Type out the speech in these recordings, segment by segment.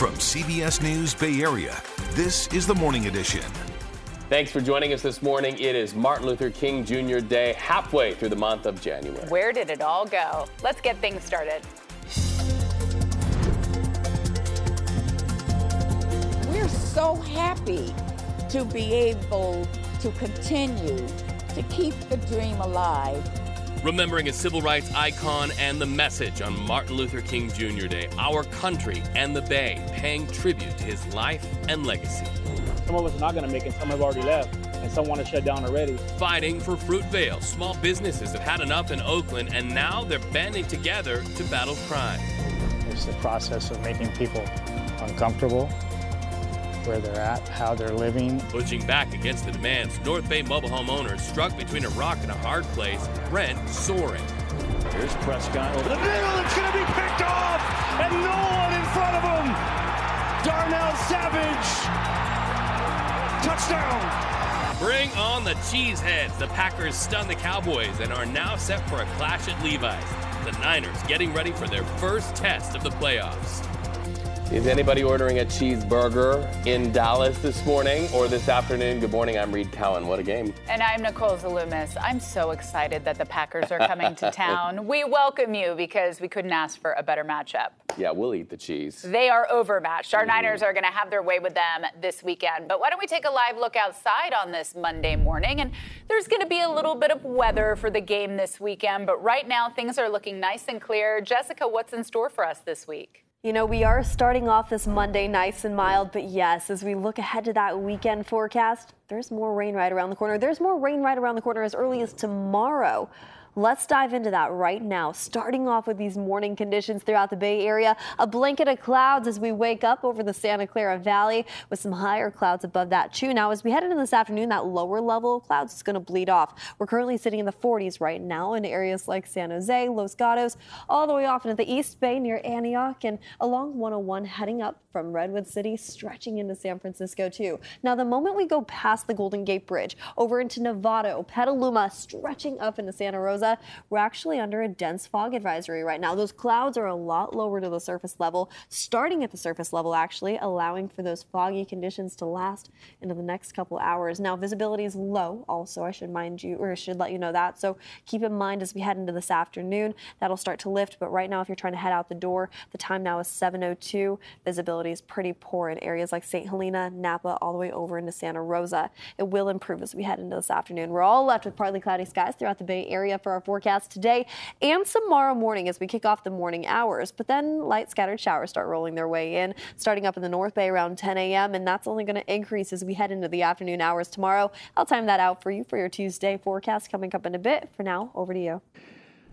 From CBS News Bay Area, this is the Morning Edition. Thanks for joining us this morning. It is Martin Luther King Jr. Day, halfway through the month of January. Where did it all go? Let's get things started. We're so happy to be able to continue to keep the dream alive. Remembering a civil rights icon and the message on Martin Luther King Jr. Day, our country and the Bay paying tribute to his life and legacy. Some of us are not going to make it, some have already left, and some want to shut down already. Fighting for Fruitvale. Small businesses have had enough in Oakland, and now they're banding together to battle crime. It's the process of making people uncomfortable where they're at, how they're living. Pushing back against the demands, North Bay mobile home owners struck between a rock and a hard place, rent soaring. Here's Prescott over the middle, it's going to be picked off, and no one in front of him. Darnell Savage Touchdown! Bring on the cheeseheads. The Packers stun the Cowboys and are now set for a clash at Levi's. The Niners getting ready for their first test of the playoffs. Is anybody ordering a cheeseburger in Dallas this morning or this afternoon? Good morning, I'm Reed Cowan. What a game. And I'm Nicole Zalumis. I'm so excited that the Packers are coming to town. we welcome you because we couldn't ask for a better matchup. Yeah, we'll eat the cheese. They are overmatched. Our mm-hmm. Niners are going to have their way with them this weekend. But why don't we take a live look outside on this Monday morning? And there's going to be a little bit of weather for the game this weekend. But right now, things are looking nice and clear. Jessica, what's in store for us this week? You know, we are starting off this Monday nice and mild, but yes, as we look ahead to that weekend forecast, there's more rain right around the corner. There's more rain right around the corner as early as tomorrow. Let's dive into that right now, starting off with these morning conditions throughout the Bay Area. A blanket of clouds as we wake up over the Santa Clara Valley with some higher clouds above that too. Now, as we head into this afternoon, that lower level of clouds is going to bleed off. We're currently sitting in the 40s right now in areas like San Jose, Los Gatos, all the way off into the East Bay near Antioch and along 101 heading up from Redwood City, stretching into San Francisco too. Now, the moment we go past the Golden Gate Bridge over into Novato, Petaluma, stretching up into Santa Rosa, we're actually under a dense fog advisory right now. Those clouds are a lot lower to the surface level, starting at the surface level, actually, allowing for those foggy conditions to last into the next couple hours. Now, visibility is low, also, I should mind you, or I should let you know that. So keep in mind as we head into this afternoon, that'll start to lift. But right now, if you're trying to head out the door, the time now is 7.02. Visibility is pretty poor in areas like St. Helena, Napa, all the way over into Santa Rosa. It will improve as we head into this afternoon. We're all left with partly cloudy skies throughout the Bay Area for our our forecast today and tomorrow morning as we kick off the morning hours. But then light scattered showers start rolling their way in, starting up in the North Bay around 10 a.m. And that's only going to increase as we head into the afternoon hours tomorrow. I'll time that out for you for your Tuesday forecast coming up in a bit. For now, over to you.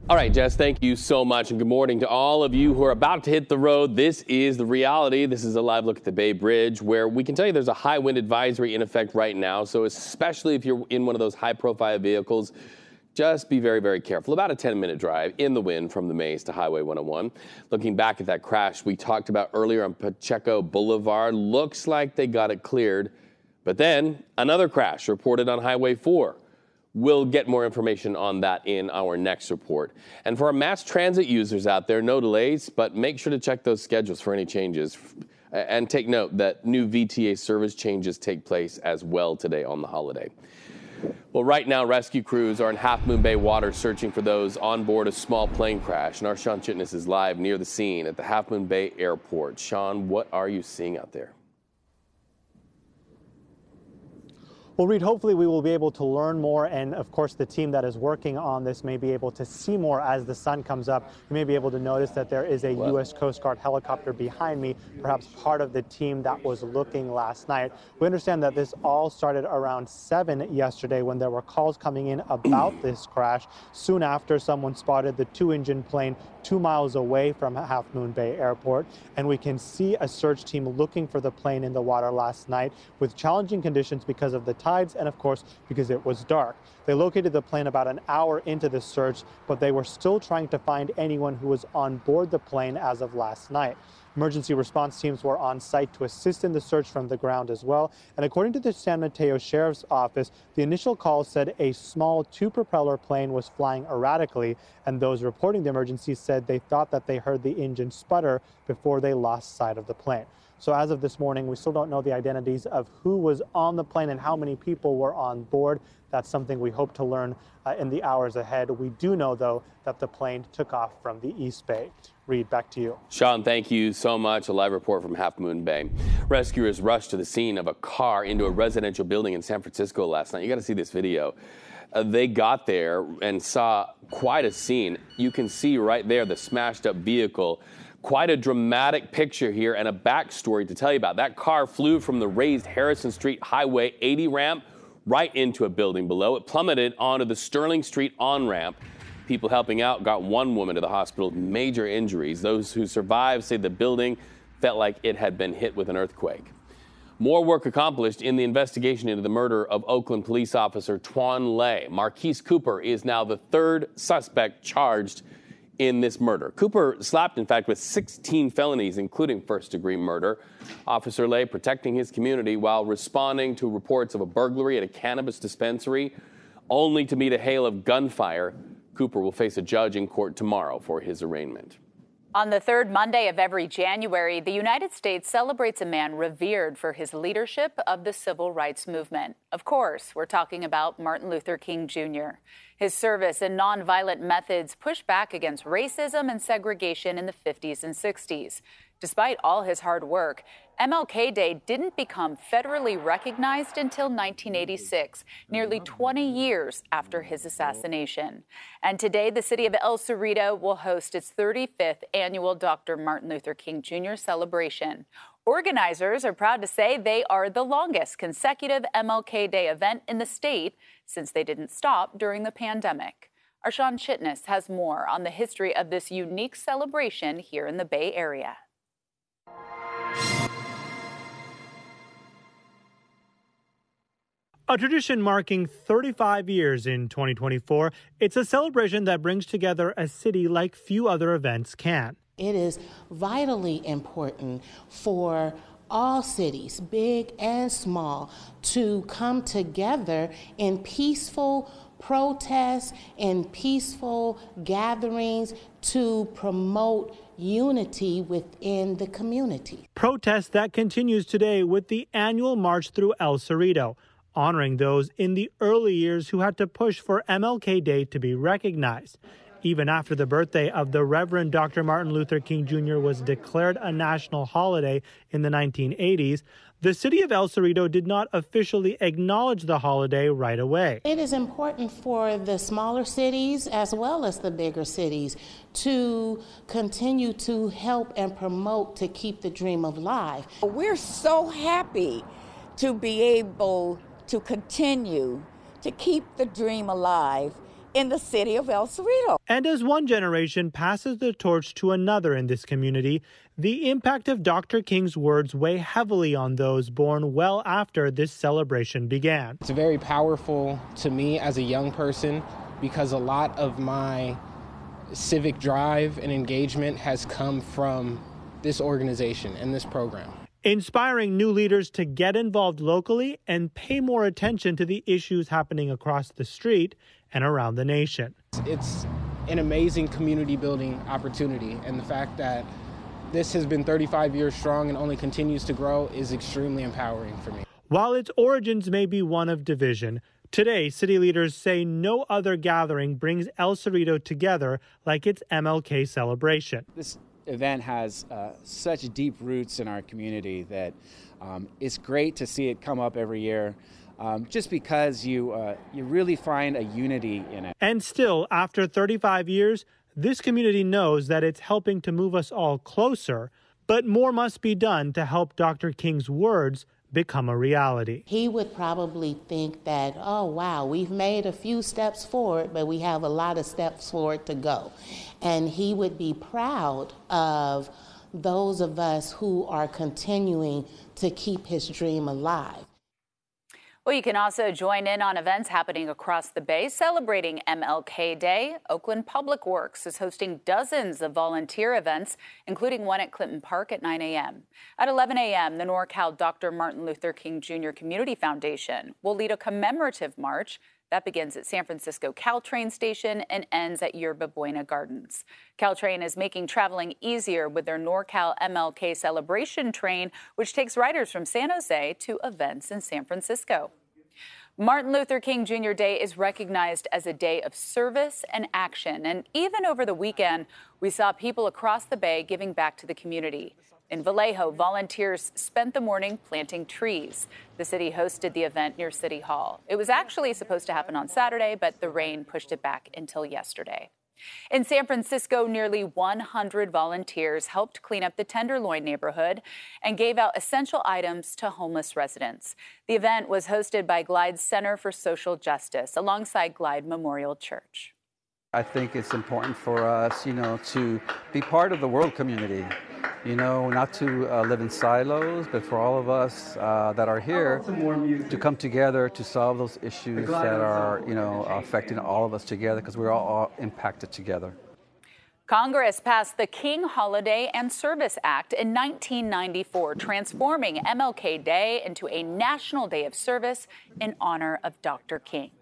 All right, Jess, thank you so much. And good morning to all of you who are about to hit the road. This is the reality. This is a live look at the Bay Bridge where we can tell you there's a high wind advisory in effect right now. So, especially if you're in one of those high profile vehicles, just be very, very careful. About a 10 minute drive in the wind from the maze to Highway 101. Looking back at that crash we talked about earlier on Pacheco Boulevard, looks like they got it cleared. But then another crash reported on Highway 4. We'll get more information on that in our next report. And for our mass transit users out there, no delays, but make sure to check those schedules for any changes. And take note that new VTA service changes take place as well today on the holiday. Well, right now, rescue crews are in Half Moon Bay water searching for those on board a small plane crash. And our Sean Chitnis is live near the scene at the Half Moon Bay Airport. Sean, what are you seeing out there? Well, Reed, hopefully we will be able to learn more. And of course, the team that is working on this may be able to see more as the sun comes up. You may be able to notice that there is a? U.S. Coast Guard helicopter behind me, perhaps part of the team that was looking last night. We understand that this all started around 7 yesterday when there were calls coming in about this crash. Soon after, someone spotted the two engine plane two miles away from Half Moon Bay Airport. And we can see a search team looking for the plane in the water last night with challenging conditions because of the tides and, of course, because it was dark. They located the plane about an hour into the search, but they were still trying to find anyone who was on board the plane as of last night. Emergency response teams were on site to assist in the search from the ground as well. And according to the San Mateo Sheriff's Office, the initial call said a small two propeller plane was flying erratically, and those reporting the emergency said they thought that they heard the engine sputter before they lost sight of the plane. So as of this morning, we still don't know the identities of who was on the plane and how many people were on board. That's something we hope to learn uh, in the hours ahead. We do know, though, that the plane took off from the East Bay. Reed, back to you. Sean, thank you so much. A live report from Half Moon Bay. Rescuers rushed to the scene of a car into a residential building in San Francisco last night. You got to see this video. Uh, they got there and saw quite a scene. You can see right there the smashed up vehicle. Quite a dramatic picture here and a backstory to tell you about. That car flew from the raised Harrison Street Highway 80 ramp right into a building below. It plummeted onto the Sterling Street on ramp. People helping out got one woman to the hospital with major injuries. Those who survived say the building felt like it had been hit with an earthquake. More work accomplished in the investigation into the murder of Oakland police officer Tuan Le. Marquise Cooper is now the third suspect charged in this murder. Cooper slapped, in fact, with 16 felonies, including first degree murder. Officer Le protecting his community while responding to reports of a burglary at a cannabis dispensary, only to meet a hail of gunfire Cooper will face a judge in court tomorrow for his arraignment. On the third Monday of every January, the United States celebrates a man revered for his leadership of the civil rights movement. Of course, we're talking about Martin Luther King Jr. His service and nonviolent methods pushed back against racism and segregation in the 50s and 60s. Despite all his hard work, MLK Day didn't become federally recognized until 1986, nearly 20 years after his assassination. And today, the city of El Cerrito will host its 35th annual Dr. Martin Luther King Jr. celebration. Organizers are proud to say they are the longest consecutive MLK Day event in the state since they didn't stop during the pandemic. Our Sean Chitnis has more on the history of this unique celebration here in the Bay Area. A tradition marking 35 years in 2024, it's a celebration that brings together a city like few other events can. It is vitally important for all cities, big and small, to come together in peaceful protests and peaceful gatherings to promote unity within the community. Protest that continues today with the annual march through El Cerrito honoring those in the early years who had to push for MLK Day to be recognized. Even after the birthday of the Reverend Dr. Martin Luther King Jr. was declared a national holiday in the 1980s, the city of El Cerrito did not officially acknowledge the holiday right away. It is important for the smaller cities as well as the bigger cities to continue to help and promote to keep the dream alive. We're so happy to be able to continue to keep the dream alive in the city of El Cerrito. And as one generation passes the torch to another in this community, the impact of Dr. King's words weigh heavily on those born well after this celebration began. It's very powerful to me as a young person because a lot of my civic drive and engagement has come from this organization and this program inspiring new leaders to get involved locally and pay more attention to the issues happening across the street and around the nation. It's an amazing community building opportunity, and the fact that this has been 35 years strong and only continues to grow is extremely empowering for me. While its origins may be one of division, Today, city leaders say no other gathering brings El Cerrito together like its MLK celebration. This event has uh, such deep roots in our community that um, it's great to see it come up every year. Um, just because you uh, you really find a unity in it. And still, after 35 years, this community knows that it's helping to move us all closer, but more must be done to help Dr. King's words become a reality. He would probably think that, oh, wow, we've made a few steps forward, but we have a lot of steps forward to go. And he would be proud of those of us who are continuing to keep his dream alive. Well, you can also join in on events happening across the Bay celebrating MLK Day. Oakland Public Works is hosting dozens of volunteer events, including one at Clinton Park at 9 a.m. At 11 a.m., the NorCal Dr. Martin Luther King Jr. Community Foundation will lead a commemorative march that begins at San Francisco Caltrain Station and ends at Yerba Buena Gardens. Caltrain is making traveling easier with their NorCal MLK celebration train, which takes riders from San Jose to events in San Francisco. Martin Luther King Jr. Day is recognized as a day of service and action. And even over the weekend, we saw people across the Bay giving back to the community. In Vallejo, volunteers spent the morning planting trees. The city hosted the event near City Hall. It was actually supposed to happen on Saturday, but the rain pushed it back until yesterday. In San Francisco, nearly 100 volunteers helped clean up the Tenderloin neighborhood and gave out essential items to homeless residents. The event was hosted by Glide Center for Social Justice alongside Glide Memorial Church. I think it's important for us, you know, to be part of the world community you know, not to uh, live in silos, but for all of us uh, that are here to come together to solve those issues that are, you know, affecting all of us together because we're all, all impacted together. Congress passed the King Holiday and Service Act in 1994, transforming MLK Day into a national day of service in honor of Dr. King.